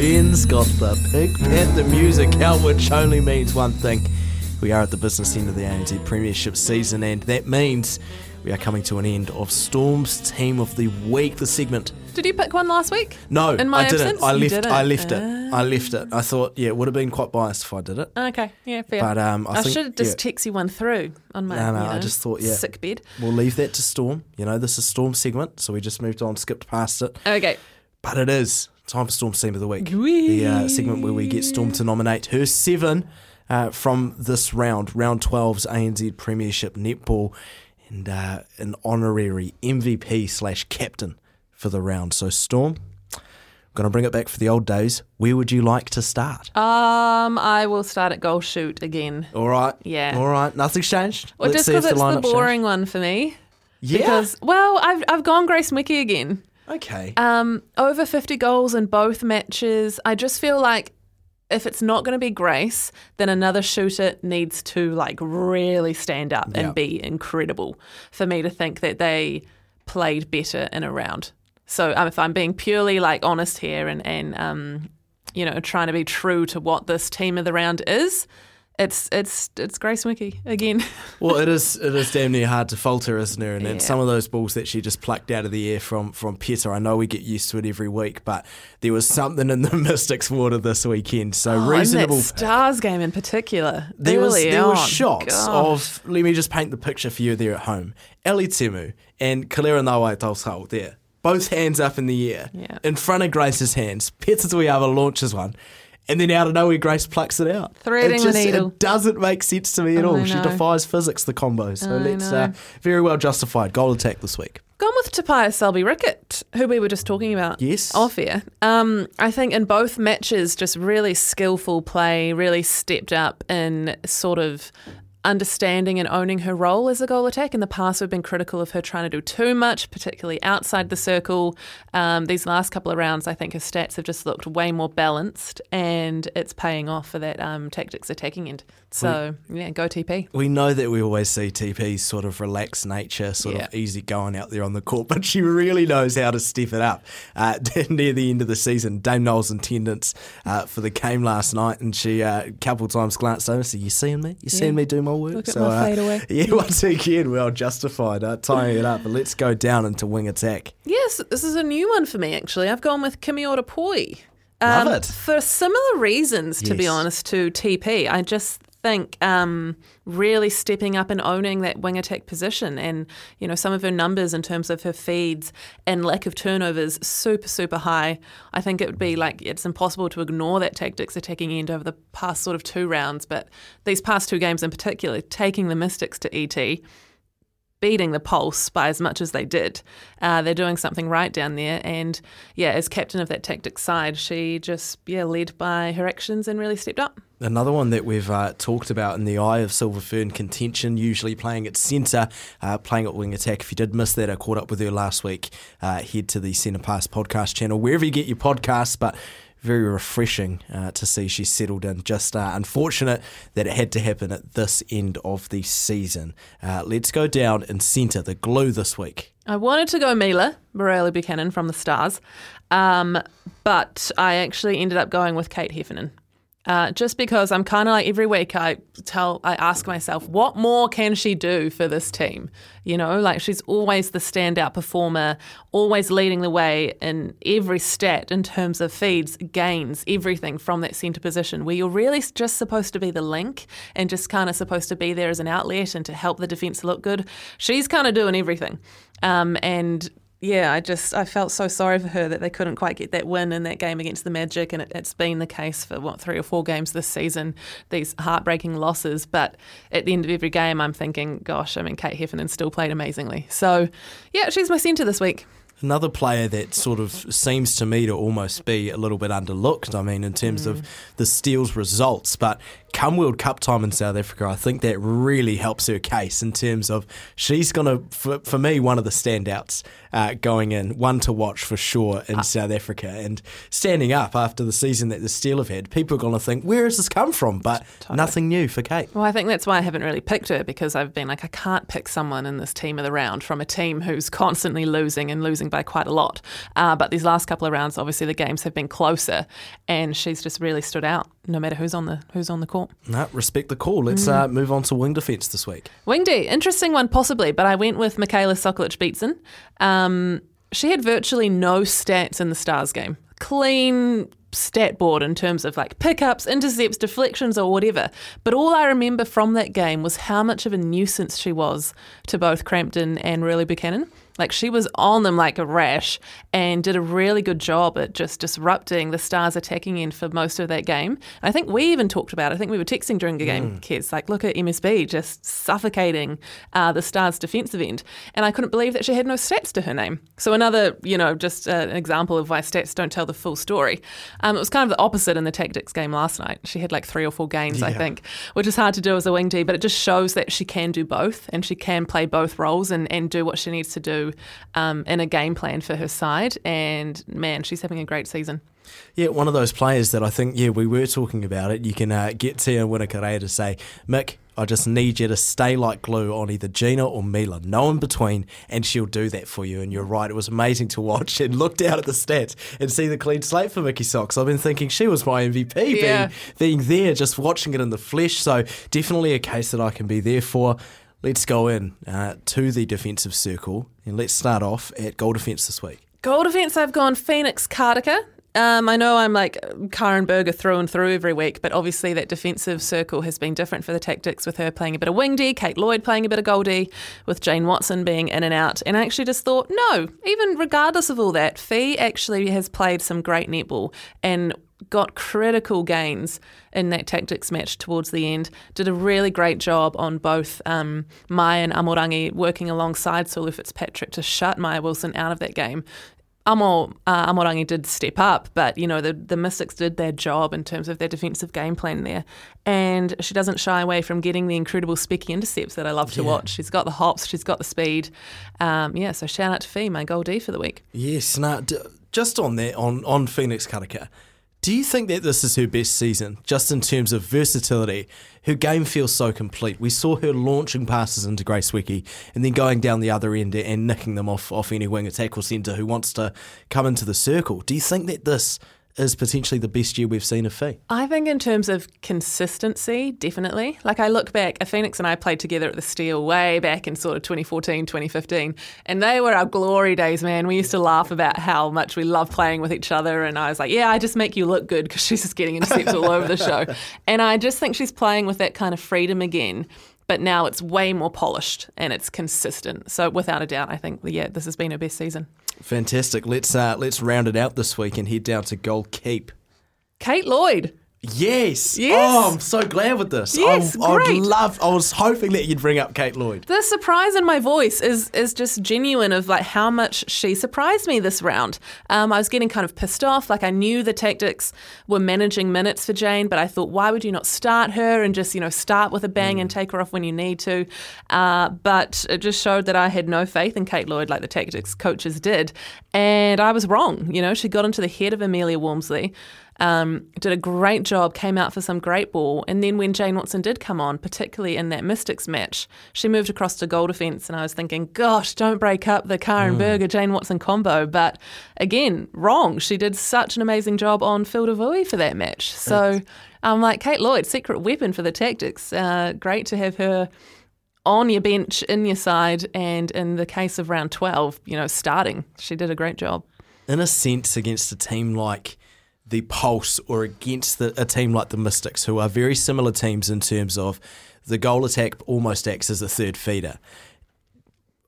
Ben's got the Pink Panther music out, which only means one thing. We are at the business end of the ANZ Premiership season, and that means we are coming to an end of Storm's Team of the Week, the segment. Did you pick one last week? No, In my I didn't. absence? I left. didn't? I left it. Ah. I left it. I thought, yeah, it would have been quite biased if I did it. Okay, yeah, fair. But um, I, I, think should have just yeah, you one through on my No, no, you I just thought, yeah. sick bed. we'll leave that to Storm. You know, this is Storm segment, so we just moved on, skipped past it. Okay. But it is time for Storm Team of the Week. The uh, segment where we get Storm to nominate her seven uh, from this round, round 12's ANZ Premiership Netball, and uh, an honorary MVP slash captain for the round. So, Storm, I'm going to bring it back for the old days. Where would you like to start? Um, I will start at goal shoot again. All right. Yeah. All right. Nothing's changed. Well, Let's just because it's the lineup's changed. boring one for me. Yeah. Because well, I've I've gone Grace Nweke again. Okay. Um, over fifty goals in both matches. I just feel like if it's not going to be Grace, then another shooter needs to like really stand up and be incredible for me to think that they played better in a round. So um, if I'm being purely like honest here and and um, you know trying to be true to what this team of the round is, it's it's it's Grace Nweke again. Well, it is it is damn near hard to falter, isn't it? And, and Yeah. some of those balls that she just plucked out of the air from from Peta, I know we get used to it every week, but there was something in the Mystics water this weekend. So Oh, and reasonable. that Stars game in particular. there was there were shots Gosh. of let me just paint the picture for you there at home. Elle Temu and Kelera Nawai-Caucau there. Both hands up in the air. Yeah. In front of Grace's hands. Peta Toeava launches one. And then out of nowhere, Grace plucks it out. Threading it the just, needle. It doesn't make sense to me at I all. She defies physics, the combo. So I let's uh, very well justified. Goal attack this week. Gone with Te Paea Selby-Rickit, who we were just talking about. Yes. Off air. Um, I think in both matches, just really skillful play, really stepped up in sort of understanding and owning her role as a goal attack. In the past, we've been critical of her trying to do too much, particularly outside the circle. Um, these last couple of rounds, I think her stats have just looked way more balanced, and it's paying off for that um, Tactix attacking end. So, yeah, go TP. We know that we always see TP's sort of relaxed nature, sort Yeah. of easy going out there on the court, but she really knows how to step it up. Uh, near the end of the season, Dame Knowles' attendance uh, for the game last night, and she uh, a couple times glanced over and said, "You seeing me? You seeing Yeah. me do my work?" Look at my fadeaway. Yeah, once again, well justified uh, tying it up. But let's go down into wing attack. Yes, this is a new one for me actually. I've gone with Kimiora Poi. Love Um, it. For similar reasons, to be honest, to TP. I just think um, really stepping up and owning that wing attack position and, you know, some of her numbers in terms of her feeds and lack of turnovers, super, super high. I think it would be like it's impossible to ignore that Tactix attacking end over the past sort of two rounds, but these past two games in particular, taking the Mystics to ET beating the pulse by as much as they did. Uh, they're doing something right down there. And yeah, as captain of that Tactix side, she just, yeah, led by her actions and really stepped up. Another one that we've uh, talked about in the eye of Silver Fern contention, usually playing at centre, uh, playing at wing attack. If you did miss that, I caught up with her last week. Uh, head to the Centre Pass podcast channel, wherever you get your podcasts, but very refreshing uh, to see she's settled in. Just uh, unfortunate that it had to happen at this end of the season. Uh, let's go down and centre, the glue this week. I wanted to go Mila, Reuelu-Buchanan from the Stars, um, but I actually ended up going with Kate Heffernan. Uh, just because I'm kind of like every week I tell I ask myself what more can she do for this team? You know like she's always the standout performer always leading the way in every stat in terms of feeds gains everything from that centre position where you're really just supposed to be the link and just kind of supposed to be there as an outlet and to help the defence look good. She's kind of doing everything. Um, and yeah, I just I felt so sorry for her that they couldn't quite get that win in that game against the Magic, and it, it's been the case for what three or four games this season. These heartbreaking losses, but at the end of every game, I'm thinking, gosh, I mean, Kate Heffernan still played amazingly. So, yeah, she's my centre this week. Another player that sort of seems to me to almost be a little bit underlooked, I mean, in terms of the Steel's results, but come World Cup time in South Africa, I think that really helps her case in terms of she's going to, for, for me, one of the standouts uh, going in, one to watch for sure in South Africa. And standing up after the season that the Steel have had, people are going to think, where has this come from? But nothing new for Kate. Well, I think that's why I haven't really picked her because I've been like, I can't pick someone in this team of the round from a team who's constantly losing and losing by quite a lot. Uh, but these last couple of rounds, obviously, the games have been closer, and she's just really stood out. No matter who's on the who's on the court. No, respect the call. Let's uh, move on to wing defence this week. Wing D, interesting one possibly, but I went with Michaela Sokolich-Beatson. Um, she had virtually no stats in the Stars game. Clean stat board in terms of like pickups, intercepts, deflections, or whatever. But all I remember from that game was how much of a nuisance she was to both Crampton and Reuelu-Buchanan. Like she was on them like a rash and did a really good job at just disrupting the Stars attacking end for most of that game. I think we even talked about it. I think we were texting during the game, mm. kids, like, look at MSB just suffocating uh, the Stars defensive end. And I couldn't believe that she had no stats to her name. So another, you know, just uh, an example of why stats don't tell the full story. Um, it was kind of the opposite in the Tactix game last night. She had like three or four games, yeah. I think, which is hard to do as a wing D, but it just shows that she can do both and she can play both roles and, and do what she needs to do um, in a game plan for her side. And man, she's having a great season. Yeah, one of those players that I think, yeah, we were talking about it. You can uh, get Tia Winikerei to say, Mick, I just need you to stay like glue on either Gina or Mila, no in between, and she'll do that for you. And you're right, it was amazing to watch and look down at the stats and see the clean slate for Mickey Socks. I've been thinking she was my MVP, yeah. being, being there, just watching it in the flesh. So definitely a case that I can be there for. Let's go in uh, to the defensive circle and let's start off at goal defence this week. Goal defence, I've gone Phoenix Karaka. Um, I know I'm like Karin Burger through and through every week, but obviously that defensive circle has been different for the Tactix with her playing a bit of wing D, Kate Lloyd playing a bit of goldie, with Jane Watson being in and out. And I actually just thought, no, even regardless of all that, Fee actually has played some great netball and got critical gains in that Tactix match towards the end. Did a really great job on both um, Mai and Amorangi working alongside Sulu Fitzpatrick to shut Maia Wilson out of that game. Amo, uh, Amorangi did step up, but you know the the Mystics did their job in terms of their defensive game plan there, and she doesn't shy away from getting the incredible specky intercepts that I love to yeah. watch. She's got the hops, she's got the speed. Um, yeah, so shout out to Fee, my goal D for the week. Yes, now just on that on on Phoenix Karaka. Do you think that this is her best season, just in terms of versatility? Her game feels so complete. We saw her launching passes into Grace Nweke and then going down the other end and nicking them off, off any wing attack or centre who wants to come into the circle. Do you think that this is potentially the best year we've seen of Fee. I think in terms of consistency, definitely. Like I look back, Phoenix and I played together at the Steel way back in sort of 2014, 2015, and they were our glory days, man. We used to laugh about how much we love playing with each other, and I was like, yeah, I just make you look good because she's just getting intercepts all over the show. And I just think she's playing with that kind of freedom again but now it's way more polished and it's consistent. So without a doubt, I think yeah, this has been her best season. Fantastic. Let's uh, let's round it out this week and head down to Goal Keep. Kate Lloyd. Yes. Yes. Oh, I'm so glad with this. Yes, I, I would love. I was hoping that you'd bring up Kate Lloyd. The surprise in my voice is is just genuine of like how much she surprised me this round. Um, I was getting kind of pissed off. Like I knew the Tactix were managing minutes for Jane, but I thought, why would you not start her and just you know start with a bang mm. and take her off when you need to? Uh, but it just showed that I had no faith in Kate Lloyd like the Tactix coaches did, and I was wrong. You know, she got into the head of Amelia Walmsley. Um, did a great job, came out for some great ball. And then when Jane Watson did come on, particularly in that Mystics match, she moved across to goal defence. And I was thinking, gosh, don't break up the Karin mm. Burger Jane Watson combo. But again, wrong. She did such an amazing job on Filda Vui for that match. So I'm like, Kate Lloyd, secret weapon for the Tactix. Uh, great to have her on your bench, in your side, and in the case of round 12, you know, starting. She did a great job. In a sense, against a team like the Pulse or against the, a team like the Mystics, who are very similar teams in terms of the goal attack almost acts as a third feeder.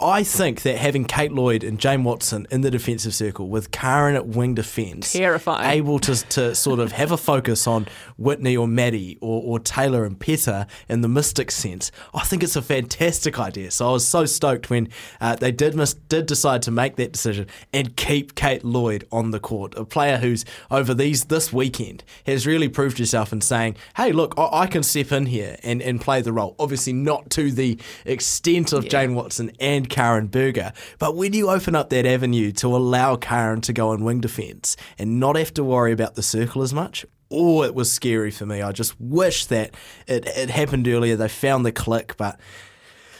I think that having Kate Lloyd and Jane Watson in the defensive circle with Karin at wing defence, terrifying, able to, to sort of have a focus on Whitney or Maddie or, or Taylor and Peta in the mystic sense, I think it's a fantastic idea. So I was so stoked when uh, they did mis- did decide to make that decision and keep Kate Lloyd on the court, a player who's over these this weekend has really proved herself in saying, "Hey, look, I, I can step in here and, and play the role. Obviously, not to the extent of yeah. Jane Watson and Karin Burger. But when you open up that avenue to allow Karin to go in wing defence and not have to worry about the circle as much, oh, it was scary for me. I just wish that it, it happened earlier. They found the click, but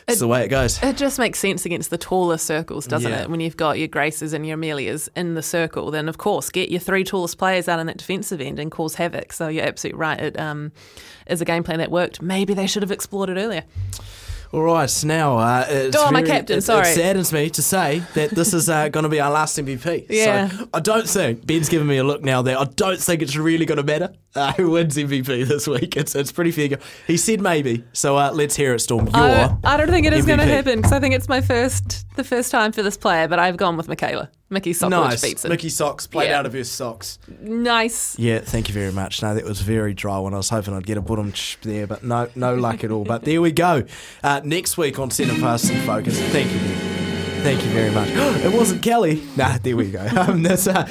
It's the way it goes. It just makes sense against the taller circles, doesn't Yeah. it? When you've got your Graces and your Amelias in the circle, then of course get your three tallest players out in that defensive end and cause havoc. So you're absolutely right. It um, is a game plan that worked. Maybe they should have explored it earlier. All right, now uh, it's Oh, my captain, it- sorry. It saddens me to say that this is uh, going to be our last MVP. Yeah. So I don't think Ben's giving me a look now. There, I don't think it's really going to matter uh, who wins MVP this week. It's it's pretty fair. He said maybe. So uh, let's hear it, Storm. Your I, I don't think it is going to happen because I think it's my first the first time for this player, but I've gone with Michaela. Mickey Socks nice. beats it. Mickey socks played Yeah. out of her socks. Nice. Yeah, thank you very much. No, that was very dry one. I was hoping I'd get a bottom there, but no, no luck at all. But there we go. Uh, next week on Centre Fast and Focus. Thank you. Thank you very much. it wasn't Kelly. Nah, there we go. Um, that's uh,